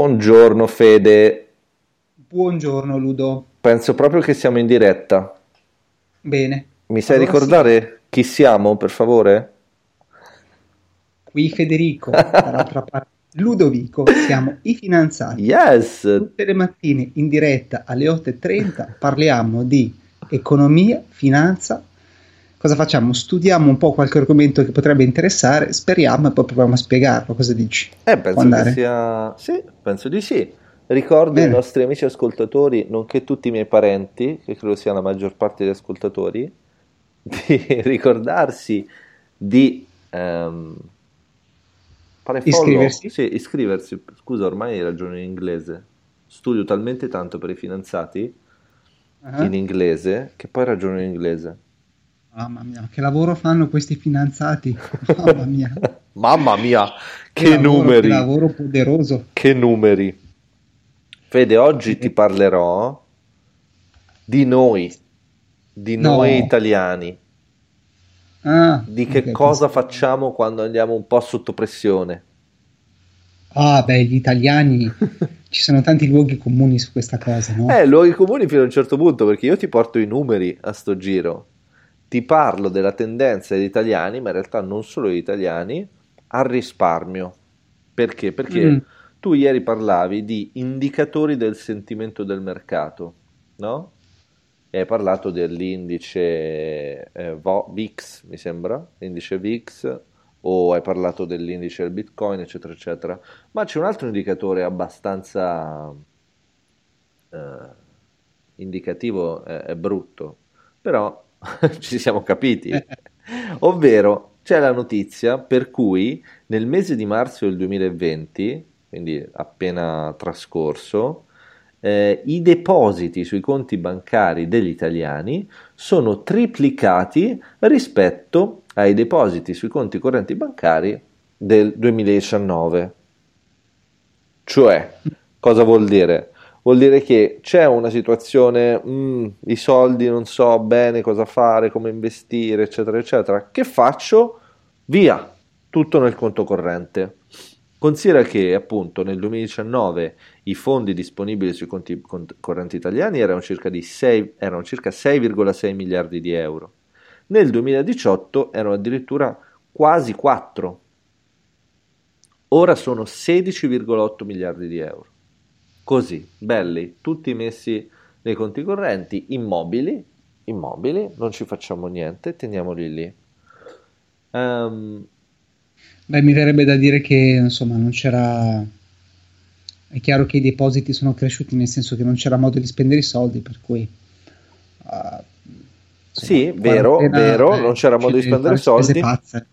Buongiorno Fede. Buongiorno Ludo. Penso proprio che siamo in diretta. Bene. Mi sai allora ricordare sì. chi siamo, per favore? Qui Federico, dall'altra parte. Ludovico, siamo i finanziati. Yes! Tutte le mattine in diretta alle 8.30 parliamo di economia, finanza. Cosa facciamo? Studiamo un po' qualche argomento che potrebbe interessare, speriamo e poi proviamo a spiegarlo. Cosa dici? Eh, penso che sia... Sì, penso di sì. Ricordo Bene. ai nostri amici ascoltatori, nonché tutti i miei parenti, che credo sia la maggior parte degli ascoltatori, di ricordarsi di... Um, fare follow. Iscriversi? Sì, iscriversi. Scusa, ormai hai ragione in inglese. Studio talmente tanto per i finanziati uh-huh. in inglese che poi ragiono in inglese. Mamma mia, che lavoro fanno questi finanziati? Mamma mia. Mamma mia, che, lavoro, numeri. Che lavoro poderoso. Che numeri. Fede, oggi ti parlerò di noi, di no. noi italiani. Ah, di che okay, cosa pensavo. facciamo quando andiamo un po' sotto pressione. Ah, beh, gli italiani ci sono tanti luoghi comuni su questa cosa, no? Eh, luoghi comuni fino a un certo punto, perché io ti porto i numeri a sto giro. Ti parlo della tendenza degli italiani, ma in realtà non solo gli italiani, al risparmio. Perché? Perché mm. tu ieri parlavi di indicatori del sentimento del mercato, no? E hai parlato dell'indice eh, VIX, mi sembra, l'indice VIX, o hai parlato dell'indice del Bitcoin, eccetera, eccetera. Ma c'è un altro indicatore abbastanza eh, indicativo, eh, è brutto, però ci siamo capiti. Ovvero, c'è la notizia per cui nel mese di marzo del 2020, quindi appena trascorso, eh, i depositi sui conti bancari degli italiani sono triplicati rispetto ai depositi sui conti correnti bancari del 2019. Cioè, cosa vuol dire? Vuol dire che c'è una situazione, mm, i soldi non so bene cosa fare, come investire, eccetera, eccetera. Che faccio? Via, tutto nel conto corrente. Considera che appunto nel 2019 i fondi disponibili sui conti correnti italiani erano circa, 6, erano circa 6,6 miliardi di euro. Nel 2018 erano addirittura quasi 4. Ora sono 16,8 miliardi di euro. Così, belli, tutti messi nei conti correnti, immobili, immobili, non ci facciamo niente, teniamoli lì. Um, Beh, mi verrebbe da dire che insomma non c'era. È chiaro che i depositi sono cresciuti nel senso che non c'era modo di spendere i soldi, per cui. Uh, insomma, sì, vero, vero, eh, non c'era modo di spendere i soldi. Pazze.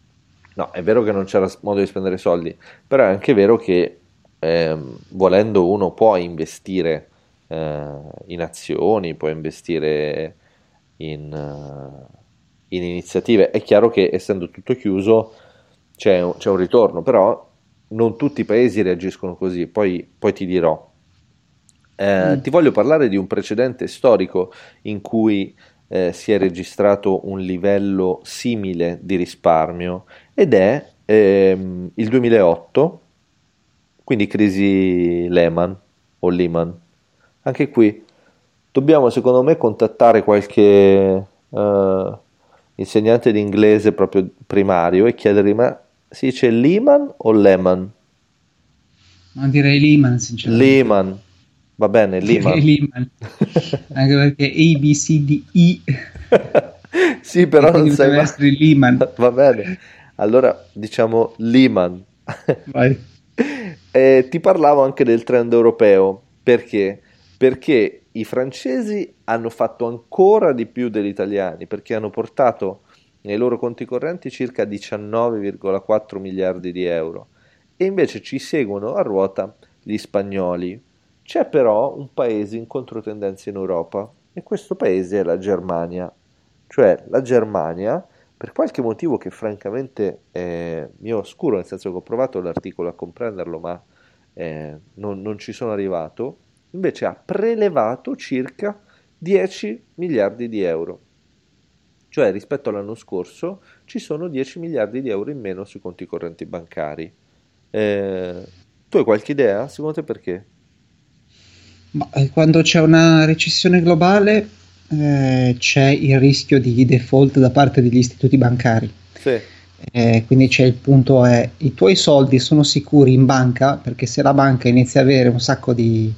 No, è vero che non c'era modo di spendere soldi, però è anche vero che eh, volendo uno può investire eh, in azioni, può investire in, uh, in iniziative. È chiaro che essendo tutto chiuso c'è un, c'è un ritorno, però non tutti i paesi reagiscono così, poi, poi ti dirò. Eh, mm. Ti voglio parlare di un precedente storico in cui eh, si è registrato un livello simile di risparmio ed è ehm, il 2008, quindi crisi Lehman o Lehman. Anche qui dobbiamo secondo me contattare qualche uh, insegnante di inglese proprio primario e chiedergli ma si dice Lehman o Lehman? Ma direi Lehman, sinceramente. Lehman, va bene, Lehman. Lehman. Anche perché A, B, C, D, E. sì, però non sai mai... Lehman. Va bene. Allora diciamo Lehman. Vai. eh, ti parlavo anche del trend europeo. Perché? Perché i francesi hanno fatto ancora di più degli italiani, perché hanno portato nei loro conti correnti circa 19,4 miliardi di euro e invece ci seguono a ruota gli spagnoli. C'è però un paese in controtendenza in Europa e questo paese è la Germania. Cioè la Germania, per qualche motivo che francamente è mio oscuro, nel senso che ho provato l'articolo a comprenderlo ma eh, non, non ci sono arrivato, invece ha prelevato circa 10 miliardi di euro cioè rispetto all'anno scorso ci sono 10 miliardi di euro in meno sui conti correnti bancari. Eh, tu hai qualche idea? Secondo te perché? Ma eh, quando c'è una recessione globale eh, c'è il rischio di default da parte degli istituti bancari. Sì. Eh, quindi c'è il punto è i tuoi soldi sono sicuri in banca perché se la banca inizia ad avere un sacco di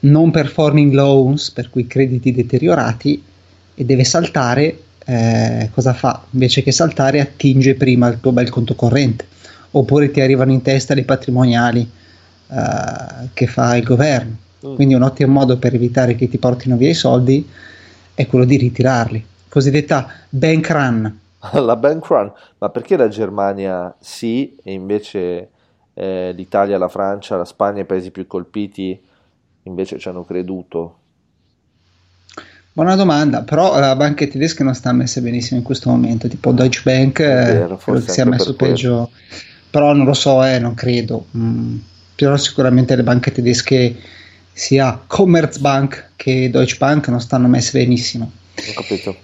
non performing loans, per cui crediti deteriorati, e deve saltare, eh, cosa fa? Invece che saltare attinge prima il tuo bel conto corrente, oppure ti arrivano in testa le patrimoniali eh, che fa il governo. Mm. Quindi un ottimo modo per evitare che ti portino via i soldi è quello di ritirarli. Cosiddetta bank run. La bank run, ma perché la Germania sì e invece eh, l'Italia, la Francia, la Spagna, i paesi più colpiti invece ci hanno creduto? Buona domanda, però la banca tedesca non sta messa benissimo in questo momento, tipo Deutsche Bank vero, eh, credo che sia messo per peggio, però non lo so, eh, non credo. Mm, però sicuramente le banche tedesche sia Commerzbank che Deutsche Bank non stanno messe benissimo.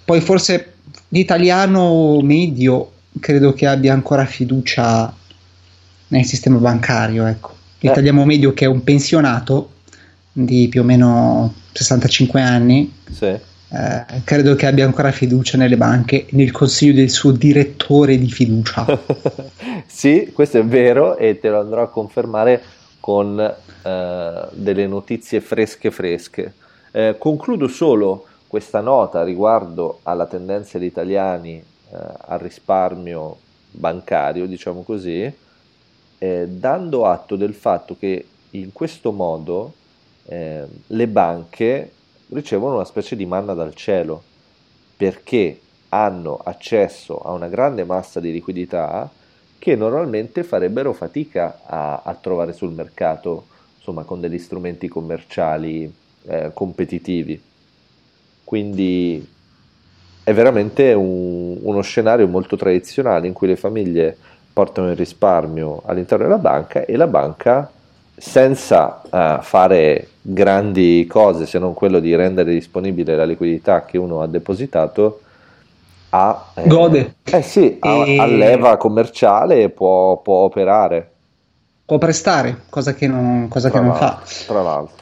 Poi forse l'italiano medio credo che abbia ancora fiducia nel sistema bancario, ecco. Eh. L'italiano eh. medio che è un pensionato di più o meno 65 anni, sì. eh, credo che abbia ancora fiducia nelle banche nel consiglio del suo direttore di fiducia. sì, questo è vero e te lo andrò a confermare con eh, delle notizie fresche fresche. Eh, concludo solo questa nota riguardo alla tendenza degli italiani eh, al risparmio bancario, diciamo così, eh, dando atto del fatto che in questo modo eh, le banche ricevono una specie di manna dal cielo perché hanno accesso a una grande massa di liquidità che normalmente farebbero fatica a, a trovare sul mercato, insomma, con degli strumenti commerciali eh, competitivi. Quindi è veramente un, uno scenario molto tradizionale in cui le famiglie portano il risparmio all'interno della banca e la banca senza uh, fare grandi cose se non quello di rendere disponibile la liquidità che uno ha depositato ha, eh, gode. eh sì, ha, e... ha leva commerciale può, può, operare. Può prestare cosa che non, cosa che non fa. tra l'altro.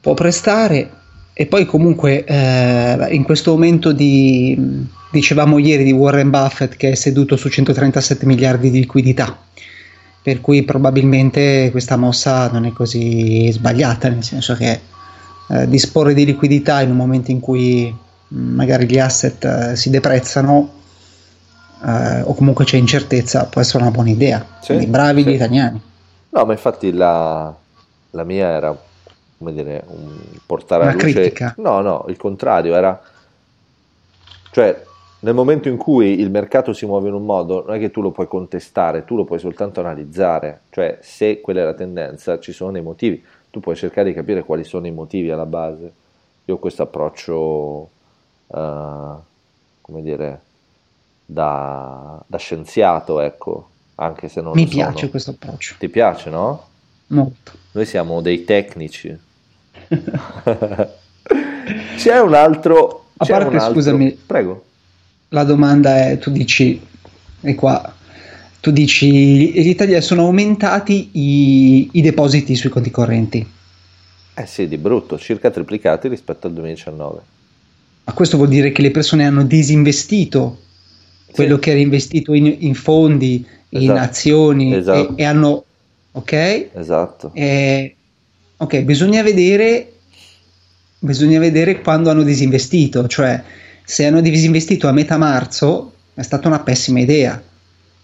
Può prestare e poi comunque eh, in questo momento di dicevamo ieri di Warren Buffett che è seduto su 137 miliardi di liquidità per cui probabilmente questa mossa non è così sbagliata, nel senso che eh, disporre di liquidità in un momento in cui mm, magari gli asset eh, si deprezzano eh, o comunque c'è incertezza può essere una buona idea. Sì, Quindi bravi sì. gli italiani. No, ma infatti la, la mia era come dire, un portare una a luce... critica. No, no, il contrario, era... Cioè, nel momento in cui il mercato si muove in un modo, non è che tu lo puoi contestare, tu lo puoi soltanto analizzare, cioè se quella è la tendenza ci sono dei motivi, tu puoi cercare di capire quali sono i motivi alla base. Io ho questo approccio, uh, come dire, da, da, scienziato, ecco, anche se non Mi piace sono. questo approccio. Ti piace, no? Molto. Noi siamo dei tecnici. c'è un altro... A parte, un altro... scusami, prego la domanda è, tu dici, e qua, tu dici, in Italia sono aumentati i, i depositi sui conti correnti. Eh sì, di brutto, circa triplicati rispetto al 2019. Ma questo vuol dire che le persone hanno disinvestito quello che era investito in, in fondi, esatto. in azioni esatto. e, e, hanno... Ok? Esatto. E, ok, bisogna vedere, bisogna vedere quando hanno disinvestito, cioè se hanno disinvestito a metà marzo è stata una pessima idea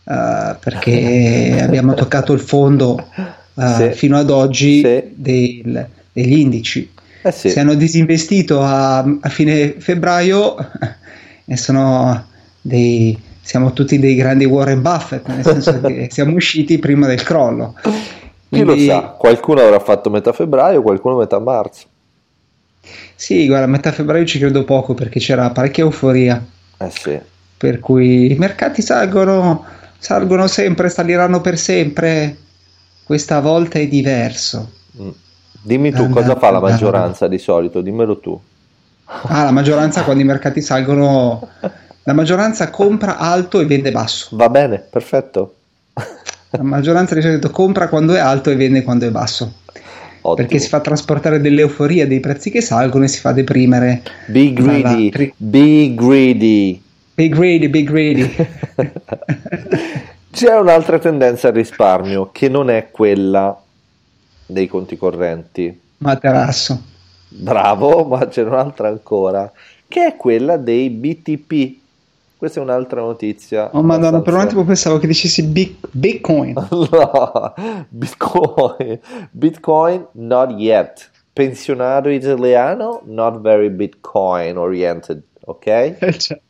uh, perché abbiamo toccato il fondo uh, sì. fino ad oggi sì. del, degli indici. Eh sì. Se hanno disinvestito a, a fine febbraio e sono dei, siamo tutti dei grandi Warren Buffett, nel senso che siamo usciti prima del crollo. Quindi, Chi lo sa, qualcuno avrà fatto metà febbraio, qualcuno metà marzo. Sì, guarda, a metà febbraio ci credo poco perché c'era parecchia euforia. Eh sì. Per cui i mercati salgono, salgono sempre, saliranno per sempre. Questa volta è diverso. Mm. Dimmi tu, cosa fa la maggioranza di solito? Dimmelo tu. Ah, la maggioranza quando i mercati salgono, la maggioranza compra alto e vende basso. Va bene, perfetto. La maggioranza di solito compra quando è alto e vende quando è basso. Ottimo. Perché si fa trasportare dell'euforia dei prezzi che salgono e si fa deprimere. Be greedy, tri- be greedy. Be greedy, be greedy. C'è un'altra tendenza al risparmio che non è quella dei conti correnti. Materasso. Bravo, ma c'è un'altra ancora, che è quella dei BTP. Questa è un'altra notizia. Oh madonna, per un attimo pensavo che dicessi Bitcoin. no, Bitcoin. Bitcoin, not yet. Pensionato italiano, not very Bitcoin oriented, ok? Eh, cioè,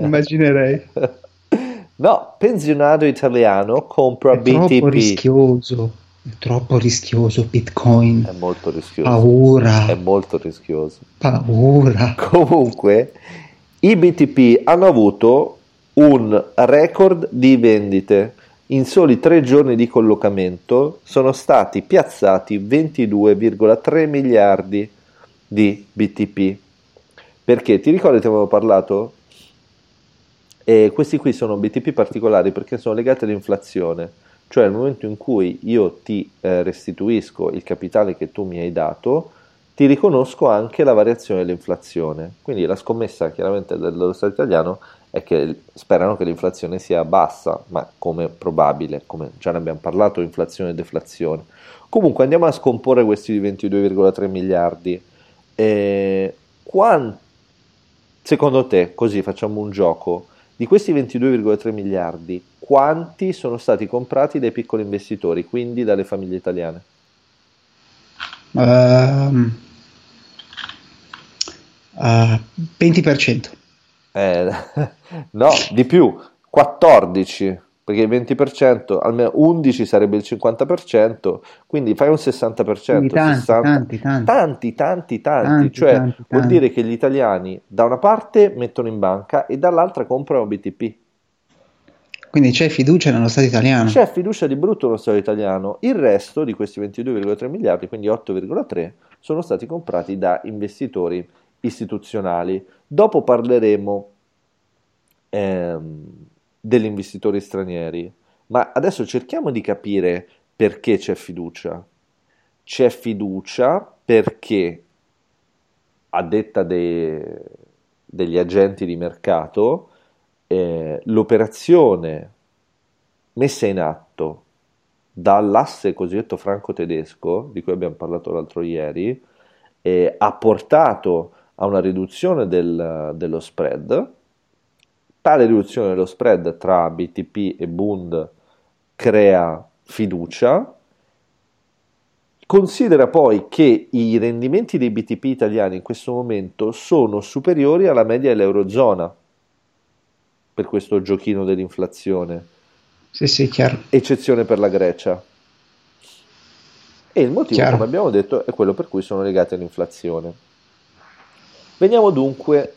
immaginerei. no, pensionato italiano compra è BTP. Troppo rischioso. È troppo rischioso Bitcoin. È molto rischioso. Paura. È molto rischioso. Paura. Comunque, i BTP hanno avuto un record di vendite. In soli tre giorni di collocamento sono stati piazzati 22,3 miliardi di BTP. Perché ti ricordi che avevo parlato? E questi qui sono BTP particolari perché sono legati all'inflazione cioè nel momento in cui io ti eh, restituisco il capitale che tu mi hai dato, ti riconosco anche la variazione dell'inflazione. Quindi la scommessa chiaramente dello Stato italiano è che sperano che l'inflazione sia bassa, ma come probabile, come già ne abbiamo parlato, inflazione e deflazione. Comunque andiamo a scomporre questi 22,3 miliardi. Eh, quant- secondo te, così facciamo un gioco, di questi 22,3 miliardi, quanti sono stati comprati dai piccoli investitori, quindi dalle famiglie italiane? Uh, uh, 20%. Eh, no, di più, 14 perché il 20%, almeno 11 sarebbe il 50%, quindi fai un 60%. Quindi tanti, 60, tanti, tanti, tanti, tanti, tanti, cioè tanti, vuol dire che gli italiani da una parte mettono in banca e dall'altra comprano BTP. Quindi c'è fiducia nello Stato italiano. C'è fiducia di brutto nello Stato italiano. Il resto di questi 22,3 miliardi, quindi 8,3, sono stati comprati da investitori istituzionali. Dopo parleremo ehm, degli investitori stranieri, ma adesso cerchiamo di capire perché c'è fiducia. C'è fiducia perché, a detta dei, degli agenti di mercato, eh, l'operazione messa in atto dall'asse cosiddetto franco-tedesco, di cui abbiamo parlato l'altro ieri, eh, ha portato a una riduzione del, dello spread. Tale riduzione dello spread tra BTP e Bund crea fiducia. Considera poi che i rendimenti dei BTP italiani in questo momento sono superiori alla media dell'Eurozona per questo giochino dell'inflazione. Sì, sì, chiaro. Eccezione per la Grecia. E il motivo, chiaro. come abbiamo detto, è quello per cui sono legati all'inflazione. Veniamo dunque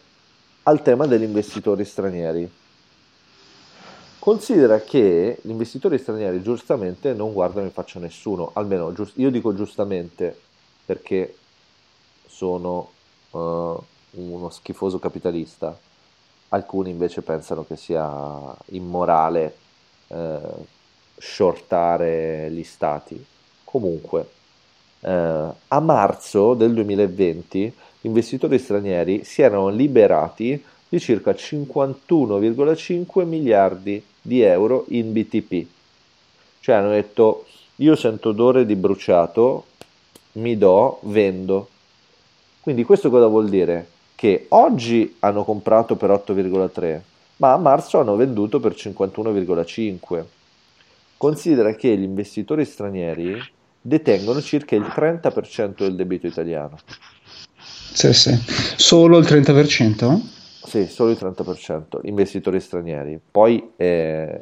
al tema degli investitori stranieri. Considera che gli investitori stranieri giustamente non guardano in faccia a nessuno, almeno io dico giustamente perché sono uh, uno schifoso capitalista alcuni invece pensano che sia immorale eh, shortare gli stati. Comunque, eh, a marzo del 2020 gli investitori stranieri si erano liberati di circa 51,5 miliardi di euro in BTP. Cioè hanno detto io sento odore di bruciato, mi do, vendo. Quindi questo cosa vuol dire? che oggi hanno comprato per 8,3, ma a marzo hanno venduto per 51,5. Considera che gli investitori stranieri detengono circa il 30% del debito italiano. Sì, sì. Solo il 30%? Sì, solo il 30%, investitori stranieri. Poi eh,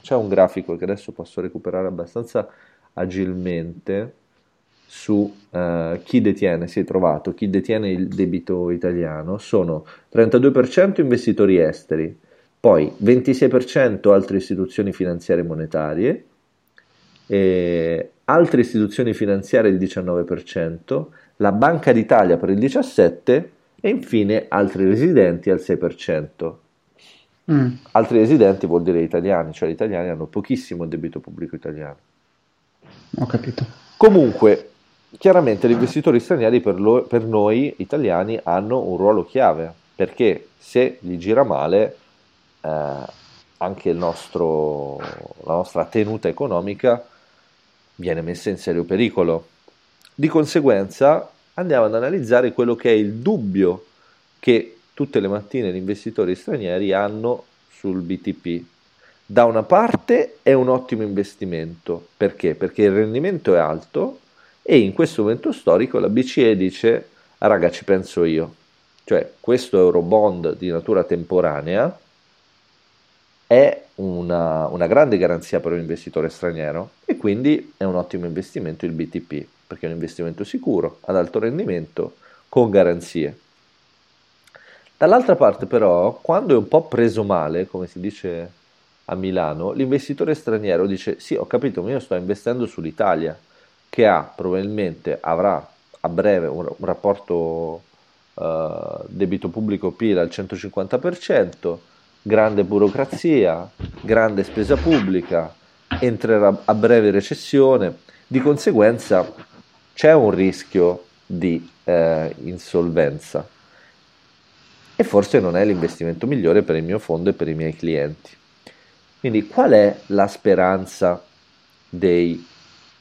c'è un grafico che adesso posso recuperare abbastanza agilmente su uh, chi detiene, si è trovato, chi detiene il debito italiano sono 32% investitori esteri, poi 26% altre istituzioni finanziarie monetarie, altre istituzioni finanziarie il 19%, la Banca d'Italia per il 17% e infine altri residenti al 6%. Mm. Altri residenti vuol dire italiani, cioè gli italiani hanno pochissimo debito pubblico italiano. Ho capito. Comunque, chiaramente gli investitori stranieri per, lo, per noi italiani hanno un ruolo chiave, perché se gli gira male, eh, anche nostro, la nostra tenuta economica viene messa in serio pericolo. Di conseguenza andiamo ad analizzare quello che è il dubbio che tutte le mattine gli investitori stranieri hanno sul BTP. Da una parte è un ottimo investimento, perché? Perché il rendimento è alto e in questo momento storico la BCE dice, ah, raga ci penso io, cioè questo Eurobond di natura temporanea è una, una grande garanzia per un investitore straniero e quindi è un ottimo investimento il BTP, perché è un investimento sicuro, ad alto rendimento, con garanzie. Dall'altra parte però, quando è un po' preso male, come si dice a Milano, l'investitore straniero dice sì, ho capito, ma io sto investendo sull'Italia, che ha probabilmente avrà a breve un, un rapporto uh, debito pubblico PIL al 150%, grande burocrazia, grande spesa pubblica, entrerà a breve recessione, di conseguenza c'è un rischio di eh, insolvenza e forse non è l'investimento migliore per il mio fondo e per i miei clienti. Quindi qual è la speranza dei,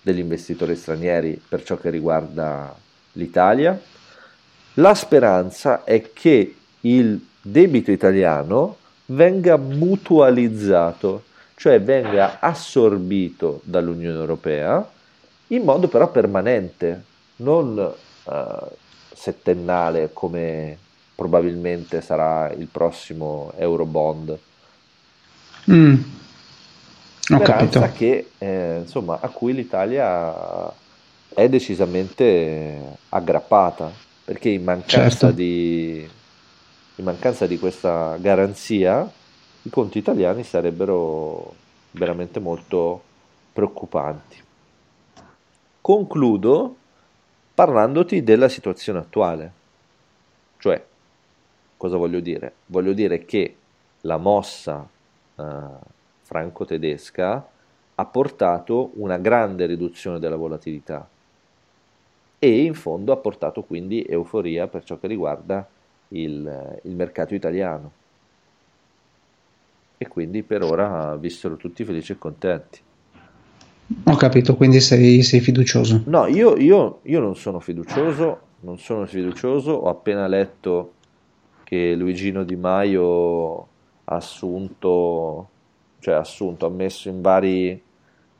degli investitori stranieri per ciò che riguarda l'Italia? La speranza è che il debito italiano venga mutualizzato, cioè venga assorbito dall'Unione Europea in modo però permanente, non uh, settennale come probabilmente sarà il prossimo Eurobond. Mm. Ho capito. Che, eh, insomma, a cui l'Italia è decisamente aggrappata, perché in mancanza, certo. di, in mancanza di questa garanzia i conti italiani sarebbero veramente molto preoccupanti. Concludo parlandoti della situazione attuale, cioè Cosa voglio dire? Voglio dire che la mossa eh, franco-tedesca ha portato una grande riduzione della volatilità e in fondo ha portato quindi euforia per ciò che riguarda il, il mercato italiano. E quindi per ora vissero tutti felici e contenti. Ho capito, quindi sei, sei fiducioso. No, io, io, io non sono fiducioso, non sono fiducioso, ho appena letto che Luigino Di Maio ha assunto, cioè assunto, ha messo in vari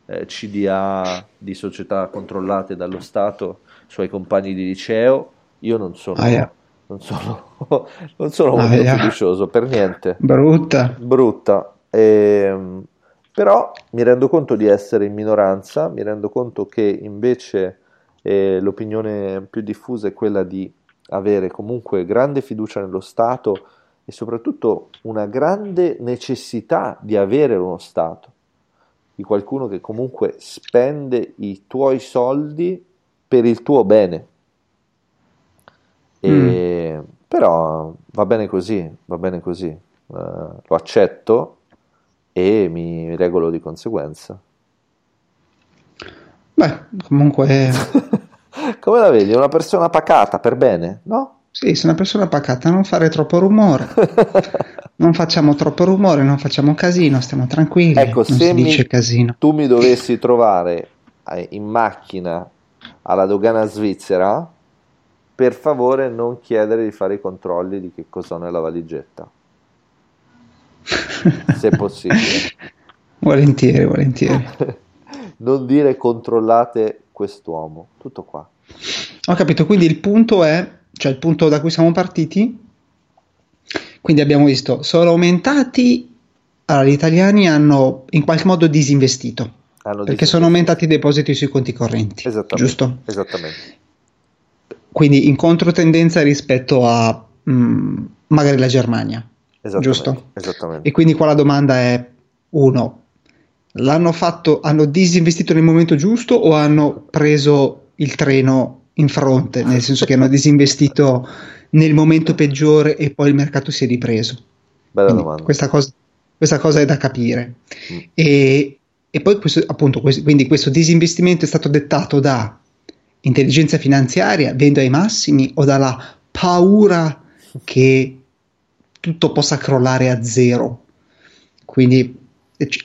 eh, CDA di società controllate dallo Stato suoi compagni di liceo. Io non sono, ah, yeah. Non sono, non sono ah, molto fiducioso per niente. Brutta. Brutta. E, ehm, però mi rendo conto di essere in minoranza, mi rendo conto che invece eh, l'opinione più diffusa è quella di avere comunque grande fiducia nello Stato e soprattutto una grande necessità di avere uno Stato, di qualcuno che comunque spende i tuoi soldi per il tuo bene. E, mm. Però va bene così, va bene così, uh, lo accetto e mi regolo di conseguenza. Beh, comunque Come la vedi? Una persona pacata per bene, no? Sì, sei una persona pacata, non fare troppo rumore. non facciamo troppo rumore, non facciamo casino, stiamo tranquilli. Ecco, non se mi, tu mi dovessi trovare eh, in macchina alla dogana svizzera, per favore non chiedere di fare i controlli di che cosa ho nella valigetta. se possibile. Volentieri, volentieri. non dire controllate quest'uomo, tutto qua. Ho capito, quindi il punto è, cioè il punto da cui siamo partiti, quindi abbiamo visto, sono aumentati, allora gli italiani hanno in qualche modo disinvestito, hanno perché sono aumentati i depositi sui conti correnti, Esattamente. giusto? Esattamente. Quindi in controtendenza rispetto a mh, mm, magari la Germania, Esattamente. giusto? Esattamente. E quindi qua la domanda è, uno, l'hanno fatto, hanno disinvestito nel momento giusto o hanno preso il treno in fronte, nel senso che hanno disinvestito nel momento peggiore e poi il mercato si è ripreso. Bella quindi domanda. Questa cosa, questa cosa è da capire. Mm. E, e, poi questo, appunto, questo, quindi questo disinvestimento è stato dettato da intelligenza finanziaria, vendo ai massimi, o dalla paura che tutto possa crollare a zero. Quindi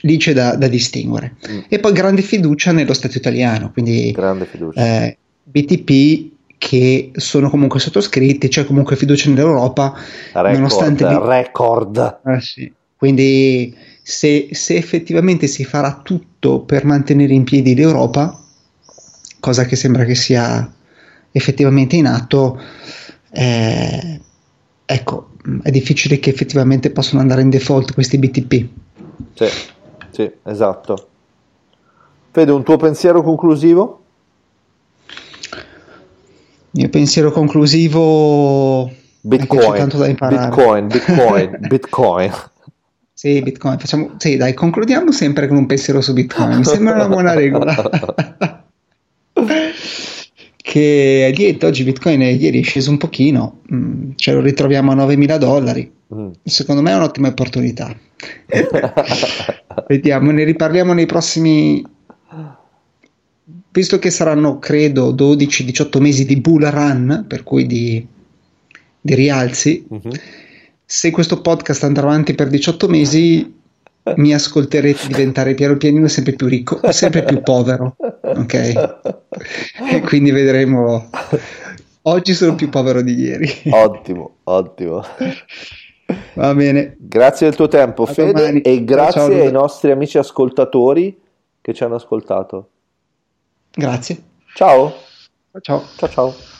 lì c'è da, da distinguere. Mm. E poi grande fiducia nello Stato italiano, quindi eh, BTP che sono comunque sottoscritti, c'è comunque fiducia nell'Europa, record, nonostante... Record. Eh, sì. Quindi se, se, effettivamente si farà tutto per mantenere in piedi l'Europa, cosa che sembra che sia effettivamente in atto, eh, ecco, è difficile che effettivamente possano andare in default questi BTP. Sì, sì, esatto. Fede, un tuo pensiero conclusivo? Il mio pensiero conclusivo Bitcoin, tanto da imparare. Bitcoin, Bitcoin, Bitcoin. Sì, Bitcoin. Facciamo, sì, dai, concludiamo sempre con un pensiero su Bitcoin. Mi sembra una buona regola. che è lieto, oggi Bitcoin è, ieri è sceso un pochino, mm, ce lo ritroviamo a 9.000 dollari. Mm. Secondo me è un'ottima opportunità. Vediamo, ne riparliamo nei prossimi visto che saranno credo 12-18 mesi di bull run, per cui di, di rialzi, uh-huh. se questo podcast andrà avanti per 18 mesi mi ascolterete diventare piano pianino sempre più ricco, sempre più povero, ok? E quindi vedremo. Oggi sono più povero di ieri. Ottimo, ottimo. Va bene. Grazie del tuo tempo, A Fede, domani. e grazie ciao, ciao. ai nostri amici ascoltatori che ci hanno ascoltato. Grazie. Ciao. Ciao. Ciao ciao.